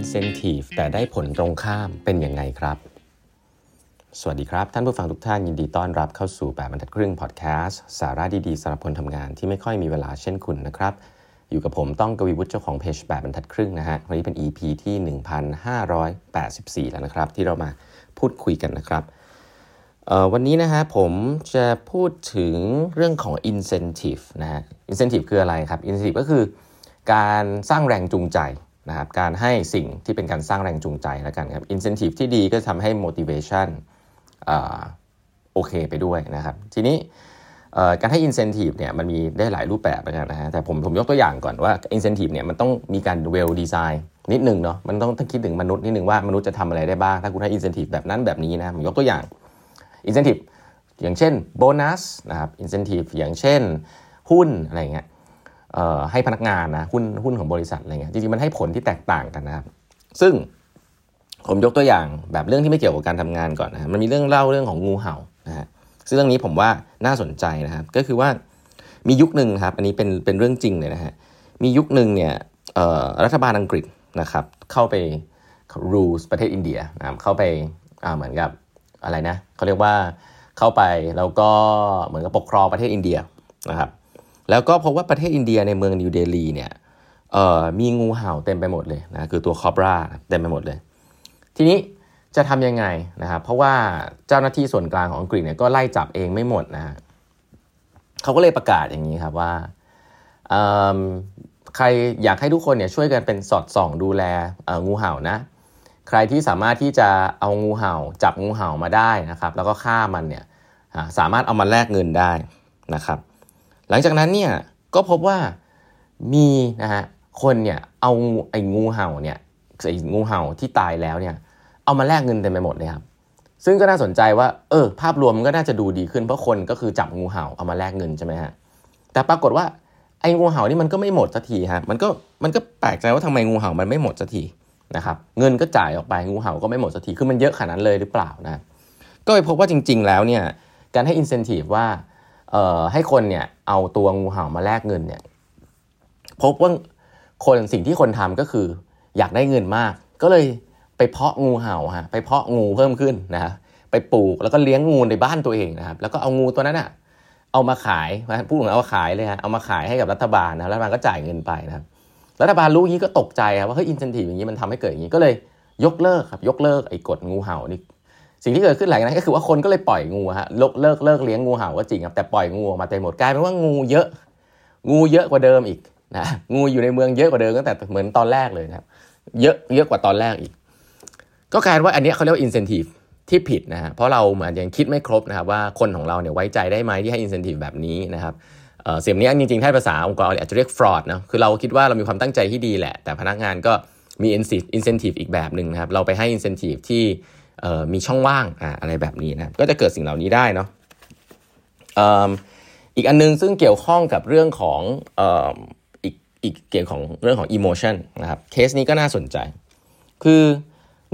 incentive แต่ได้ผลตรงข้ามเป็นยังไงครับ สวัสดีครับ ท่านผู้ฟังทุกท่านยินดีต้อนรับเข้าสู่แบบบรรทัดครึ่งพอดแคสต์สาระดีๆสำหรับคนทำงานที่ไม่ค่อยมีเวลาเช่นคุณนะครับ อยู่กับผมต้องกวีวุฒิเจ้าของเพจแบบบรรทัดครึ่งนะฮะวันนี้เป็น EP ที่ 1584 แล้วนะครับ ที่เรามาพูดคุยกันนะครับวันนี้นะฮะผมจะพูดถึงเรื่องของ incentive นะฮะ incentive คืออะไรครับ incentive ก็คือการสร้างแรงจูงใจ นะครับการให้สิ่งที่เป็นการสร้างแรงจูงใจแล้วกันครับ incentive ที่ดีก็ทำให้ motivation โอเคไปด้วยนะครับ ทีนี้การให้ incentive เนี่ยมันมีได้หลายรูปแบบนะนะฮะแต่ผมผมยกตัวอย่างก่อนว่า incentive เนี่ยมันต้องมีการ well design นิดหนึ่งเนาะมันต้องคิดถึงมนุษย์นิดหนึ่งว่ามนุษย์จะทำอะไรได้บ้าง ถ้าคุณให้ incentive แบบนั้นแบบนี้นะผมยกตัวอย่าง incentive อย่างเช่นโบนัสนะครับ incentive อย่างเช่นหุ้นอะไรเงี้ย ให้พนักงานนะหุ้นหุ้นของบริษัทอะไรเงี้ยจริงๆมันให้ผลที่แตกต่างกันนะครับ ซึ่งผมยกตัวอย่างแบบเรื่องที่ไม่เกี่ยวกับการทำงานก่อนนะมันมีเรื่องเล่าเรื่องของงูเห่านะฮะซึ่งเรื่องนี้ผมว่าน่าสนใจนะครับ ก็คือว่ามียุคหนึ่งครับ อันนี้เป็นเป็นเรื่องจริงเลยนะฮะมียุคหนึ่งเนี่ยรัฐบาลอังกฤษนะครับ เข้าไป rule ประเทศอินเดียนะครับเข้าไปเหมือนกับอะไรนะเขาเรียกว่าเข้าไปแล้วก็เหมือนกับปกครองประเทศอินเดียนะครับ แล้วก็พบว่าประเทศอินเดียในเมืองนิวเดลีเนี่ยมีงูเห่าเต็มไปหมดเลยนะคือตัวคอบราเต็มไปหมดเลย ทีนี้จะทำยังไงนะครับเพราะว่าเจ้าหน้าที่ส่วนกลางของอังกฤษเนี่ยก็ไล่จับเองไม่หมดนะเขาก็เลยประกาศอย่างนี้ครับว่าใครอยากให้ทุกคนเนี่ยช่วยกันเป็นสอดส่องดูแลงูเห่านะ ใครที่สามารถที่จะเอางูเห่า จับงูเห่ามาได้นะครับ แล้วก็ฆ่ามันเนี่ยสามารถเอามาแลกเงินได้นะครับ หลังจากนั้นเนี่ยก็พบว่ามีนะฮะคนเนี่ยเอาไอ้งูเห่าเนี่ยไอ้งูเห่าที่ตายแล้วเนี่ยเอามาแลกเงินเต็มไปหมดเลยครับซึ่งก็น่าสนใจว่าเออภาพรวมมันก็น่าจะดูดีขึ้นเพราะคนก็คือจับงูเห่าเอามาแลกเงินใช่ไหมฮะแต่ปรากฏว่าไอ้งูเห่านี่มันก็ไม่หมดสักทีฮะมันก็มันก็แปลกใจว่าทำไมงูเห่ามันไม่หมดสักทีนะครับเงินก็จ่ายออกไปงูเห่าก็ไม่หมดสักทีคือมันเยอะขนาดนั้นเลยหรือเปล่านะก็ไปพบว่าจริง ๆ แล้วเนี่ยการให้อินเซนティブว่า ให้คนเนี่ยเอาตัวงูเห่ามาแลกเงินเนี่ยพบว่าคนสิ่งที่คนทำก็คืออยากได้เงินมาก ก็เลยไปเพาะงูเห่าฮะไปเพาะงูเพิ่มขึ้นนะไปปลูกแล้วก็เลี้ยงงูในบ้านตัวเองนะครับแล้วก็เอางูตัวนั้นอ่ะเอามาขายพูดถึงเอาขายเลยฮะเอามาขายให้กับรัฐบาลนะรัฐบาลก็จ่ายเงินไปนะครับรัฐบาลรู้อย่างนี้ก็ตกใจครับว่าเฮ้ยอินเซนティブอย่างนี้มันทำให้เกิดอย่างนี้ก็เลยยกเลิกครับยกเลิกไอ้กฎงูเห่านี่ สิ่งที่เกิดขึ้นหลังจากนั้นก็คือว่าคนก็เลยปล่อยงูฮะลกเลิกเลิกเลี้ยงงูเห่าก็จริงครับแต่ปล่อยงูออกมาเต็มหมดกลายเป็นว่างูเยอะ งูเยอะกว่าเดิมอีกนะงูอยู่ในเมืองเยอะกว่าเดิมตั้งแต่เหมือนตอนแรกเลยนะครับเยอะเยอะกว่าตอนแรกอีก ก็กลายว่าอันนี้เขาเรียกว่าอินเซนティブที่ผิดนะฮะเพราะเราเหมือนยังคิดไม่ครบนะครับว่าคนของเราเนี่ยไว้ใจได้ไหมที่ให้อินเซนティブแบบนี้นะครับเสียงนี้จริงๆถ้าภาษาองค์กรอาจจะเรียก fraud นะคือเราคิดว่าเรามีความตั้งใจที่ดีแหละ แต่พนักงานก็มี incentive อีกแบบหนึ่งนะครับ เราไปให้ incentive ที่ มีช่องว่างออะไรแบบนี้นะก็จะเกิดสิ่งเหล่านี้ได้เนาะอีกอันนึงซึ่งเกี่ยวข้องกับเรื่องของอีกอีกเกี่ยวของเรื่องของ emotion นะครับเคสนี้ก็น่าสนใจ คือ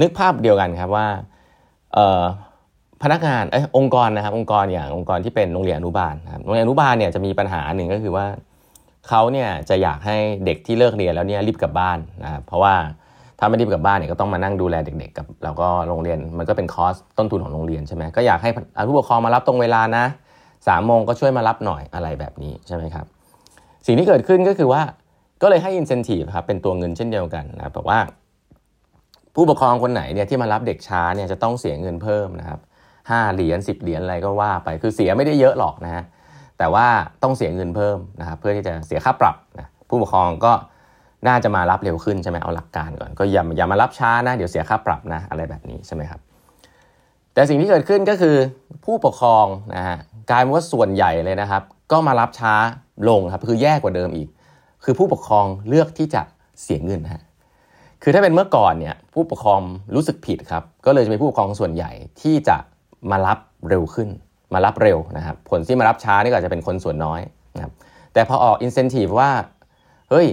นึกภาพเดียวกันครับว่าพนักงานอ้องค์กรนะครับองค์กรอย่างองค์กรที่เป็นโรงเรียนอนุบาลนะครับโรงเรียนอนุบาลเนี่ยจะมีปัญหาหนึ่งก็คือว่าเขาเนี่ยจะอยากให้เด็กที่เลิกเรียนแล้วเนี่ยรีบกลับบ้านนะครับเพราะว่า ถ้าไม่รีบกลับบ้านเนี่ยก็ต้องมานั่งดูแลเด็กๆกับแล้วก็โรงเรียนมันก็เป็นคอสต้นทุนของโรงเรียนใช่ไหมก็อยากให้ผู้ปกครองมารับตรงเวลานะสามโมงก็ช่วยมารับหน่อยอะไรแบบนี้ใช่ไหมครับสิ่งที่เกิดขึ้นก็คือว่าก็เลยให้อินเซนティブครับเป็นตัวเงินเช่นเดียวกันนะบอกว่า ผู้ปกครองคนไหนเนี่ยที่มารับเด็กช้าเนี่ยจะต้องเสียเงินเพิ่มนะครับ5เหรียญ10 เหรียญอะไรก็ว่าไปคือเสียไม่ได้เยอะหรอกนะฮะแต่ว่าต้องเสียเงินเพิ่มนะครับเพื่อที่จะเสียค่าปรับนะผู้ปกครองก็ น่าจะมารับเร็วขึ้นใช่ไหมเอาหลักการก่อน ก็อย่าอย่ามารับช้านะเดี๋ยวเสียค่าปรับนะอะไรแบบนี้ใช่ไหมครับแต่สิ่งที่เกิดขึ้นก็คือผู้ปกครองนะฮะกลายเป็นว่าส่วนใหญ่เลยนะครับ ก็มารับช้าลงครับคือแย่กว่าเดิมอีก คือผู้ปกครองเลือกที่จะเสียเงินฮะคือถ้าเป็นเมื่อก่อนเนี่ยผู้ปกครองรู้สึกผิดครับก็เลยจะเป็นผู้ปกครองส่วนใหญ่ที่จะมารับเร็วขึ้น มารับเร็วนะครับ ผลที่มารับช้านี่ก็จะเป็นคนส่วนน้อยนะครับ แต่พอออกอินเซนティブว่า เฮ้ย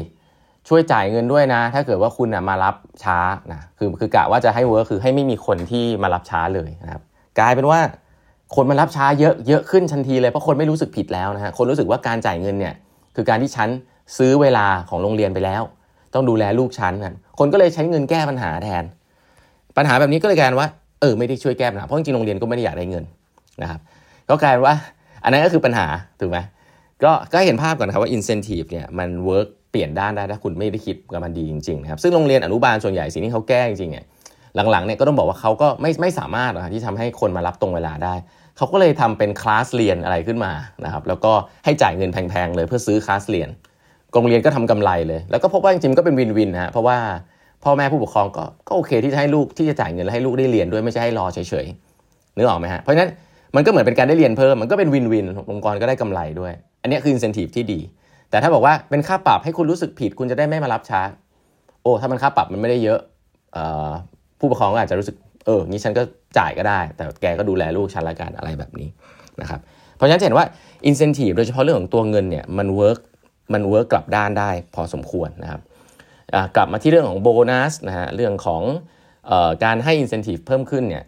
ช่วยจ่ายเงินด้วยนะ ถ้าเกิดว่าคุณนะมารับช้านะคือคือกะว่าจะให้เวิร์คคือให้ไม่มีคนที่มารับช้าเลยนะครับกลายเป็นว่าคนมารับช้าเยอะเยอะขึ้นทันทีเลยเพราะคนไม่รู้สึกผิดแล้วนะฮะคนรู้สึกว่าการจ่ายเงินเนี่ยคือการที่ฉันซื้อเวลาของโรงเรียนไปแล้ว ต้องดูแลลูกฉันนะคนก็เลยใช้เงินแก้ปัญหาแทน ปัญหาแบบนี้ก็เลยกลายว่าเออไม่ได้ช่วยแก้ปัญหาเพราะจริงโรงเรียนก็ไม่ได้อยากได้เงินนะครับก็กลายว่าอันนั้นก็คือปัญหาถูกไหมก็ก็เห็นภาพก่อนครับว่า incentive เนี่ยมัน work เปลี่ยนด้านได้ถ้าคุณไม่ได้คิดกับมันดีจริงๆนะครับซึ่งโรงเรียนอนุบาลส่วนใหญ่สิ่งที่เขาแก้จริงๆเนี่ยหลังๆเนี่ยก็ต้องบอกว่าเขาก็ไม่ไม่สามารถที่ทำให้คนมารับตรงเวลาได้เขาก็เลยทำเป็นคลาสเรียนอะไรขึ้นมานะครับแล้วก็ให้จ่ายเงินแพงๆเลยเพื่อซื้อคลาสเรียนโรงเรียนก็ทำกำไรเลย แล้วก็พบว่าจริงๆก็เป็นวินวินนะเพราะว่าพ่อแม่ผู้ปกครองก็ก็โอเคที่จะให้ลูกที่จะจ่ายเงินและให้ลูกได้เรียนด้วยไม่ใช่ให้รอเฉยๆนึกออกไหมฮะเพราะฉะนั้นมันก็เหมือนเป็นการได้เรียนเพิ่มมันก็เป็นวินวินองค์กรก็ได้กำไรด้วย อันนี้คืออินเซนティブที่ดี แต่ถ้าบอกว่าเป็นค่าปรับให้คุณรู้สึกผิดคุณจะได้ไม่มารับช้า โอ้ถ้ามันค่าปรับมันไม่ได้เยอะออผู้ปกครองก็อาจจะรู้สึกเอองี้ฉันก็จ่ายก็ได้ แต่แกก็ดูแลลูกฉันละกันอะไรแบบนี้นะครับเพราะฉะนั้นเห็นว่า incentive โดยเฉพาะเรื่องของตัวเงินเนี่ยมัน work มัน work กลับด้านได้พอสมควรนะครับกลับมาที่เรื่องของโบนัสนะฮะเรื่องของอการให้ incentive เพิ่มขึ้นเนี่ย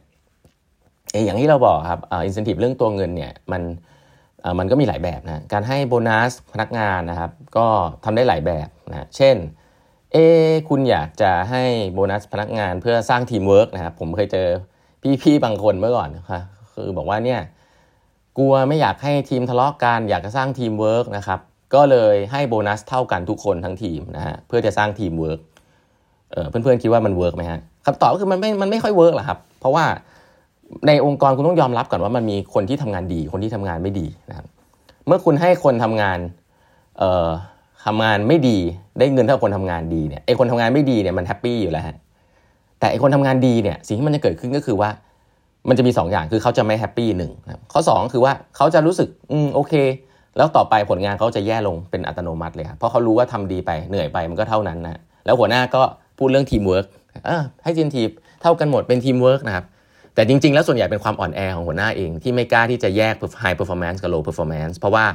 อย่างที่เราบอกครับ incentive เรื่องตัวเงินเนี่ยมัน มันก็มีหลายแบบนะการให้โบนัสพนักงานนะครับ ก็ทำได้หลายแบบนะเช่นเอคุณอยากจะให้โบนัสพนักงานเพื่อสร้างทีมเวิร์กนะครับผมเคยเจอพี่ๆบางคนเมื่อก่อนนะคะคือบอกว่าเนี่ยกลัวไม่อยากให้ทีมทะเลาะกันอยากจะสร้างทีมเวิร์กนะครับก็เลยให้โบนัสเท่ากันทุกคนทั้งทีมนะฮะเพื่อจะสร้างทีมเวิร์กเพื่อนๆคิดว่ามัน work ไหมฮะคำตอบก็คือมันไม่มันไม่ค่อย work หรอกครับ เพราะว่า ในองค์กรคุณต้องยอมรับก่อนว่ามันมีคนที่ทำงานดี คนที่ทำงานไม่ดีนะครับเมื่อคุณให้คนทำงานเอ่อทำงานไม่ดีได้เงินเท่าคนทำงานดีเนี่ยไอคนทำงานไม่ดีเนี่ยมัน happy อยู่แล้วฮะแต่ไอคนทำงานดีเนี่ยสิ่งที่มันจะเกิดขึ้นก็คือว่า มันจะมี2ออย่างคือเขาจะไม่ happy หนึ่งข้อ2คือว่าเขาจะรู้สึกอืมโอเค แล้วต่อไปผลงานเขาจะแย่ลงเป็นอัตโนมัติเลยครับเพราะเขารู้ว่าทำดีไปเหนื่อยไปมันก็เท่านั้นนะแล้วหัวหน้าก็พูดเรื่องทีมเวิร์กให้ทีมทีมเท่ากันหมดเป็นทีมเวิร์กนะครับ แต่จริง ๆ แล้วส่วนใหญ่เป็นความอ่อนแอของหัวหน้าเองที่ไม่กล้าที่จะแยก high performance กับ low performance เพราะว่า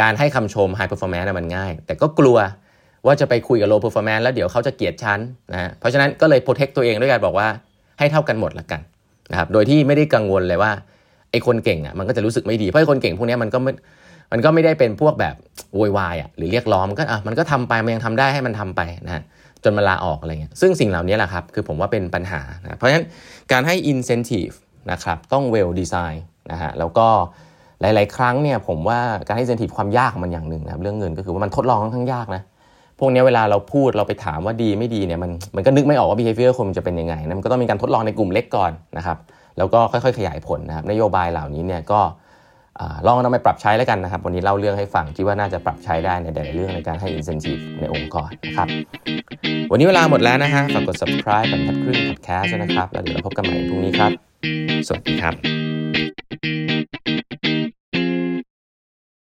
การให้คำชม high performance มันง่าย แต่ก็กลัวว่าจะไปคุยกับ low performance แล้วเดี๋ยวเขาจะเกลียดฉันนะเพราะฉะนั้นก็เลย protect ตัวเองด้วยการบอกว่าให้เท่ากันหมดละกันนะครับโดยที่ไม่ได้กังวลเลยว่าไอ้คนเก่งอะมันก็จะรู้สึกไม่ดีเพราะไอ้คนเก่งพวกนี้มันก็ไม่มันก็ไม่ได้เป็นพวกแบบโวยวายอะหรือเรียกร้องก็อะมันก็ทำไปมันยังทำได้ให้มันทำไปนะ จนมาลาออกอะไรเงี้ยซึ่งสิ่งเหล่านี้แหละครับ คือผมว่าเป็นปัญหานะเพราะฉะนั้นการให้ incentive นะครับต้อง well design นะฮะแล้วก็หลาย ๆ ครั้งเนี่ยผมว่าการให้ incentive ความยากของมันอย่างหนึ่งนะครับเรื่องเงินก็คือว่ามันทดลองค่อนข้างยากนะพวกนี้เวลาเราพูดเราไปถามว่าดีไม่ดีเนี่ยมันมันก็นึกไม่ออกว่า behavior คนจะเป็นยังไงนะมันก็ต้องมีการทดลองในกลุ่มเล็กก่อนนะครับแล้วก็ค่อย ๆ ขยายผลนะครับนโยบายเหล่านี้เนี่ยก็ ลองนำไปปรับใช้แล้วกันนะครับ วันนี้เล่าเรื่องให้ฟังคิดว่าน่าจะปรับใช้ได้ในแต่ละเรื่องในการให้ incentive ในองค์กรนะครับ วันนี้เวลาหมดแล้วนะฮะฝากกด subscribe บรรทัดครึ่ง podcast นะครับ แล้วเดี๋ยวเราพบกันใหม่พรุ่งนี้ครับ สวัสดีครับ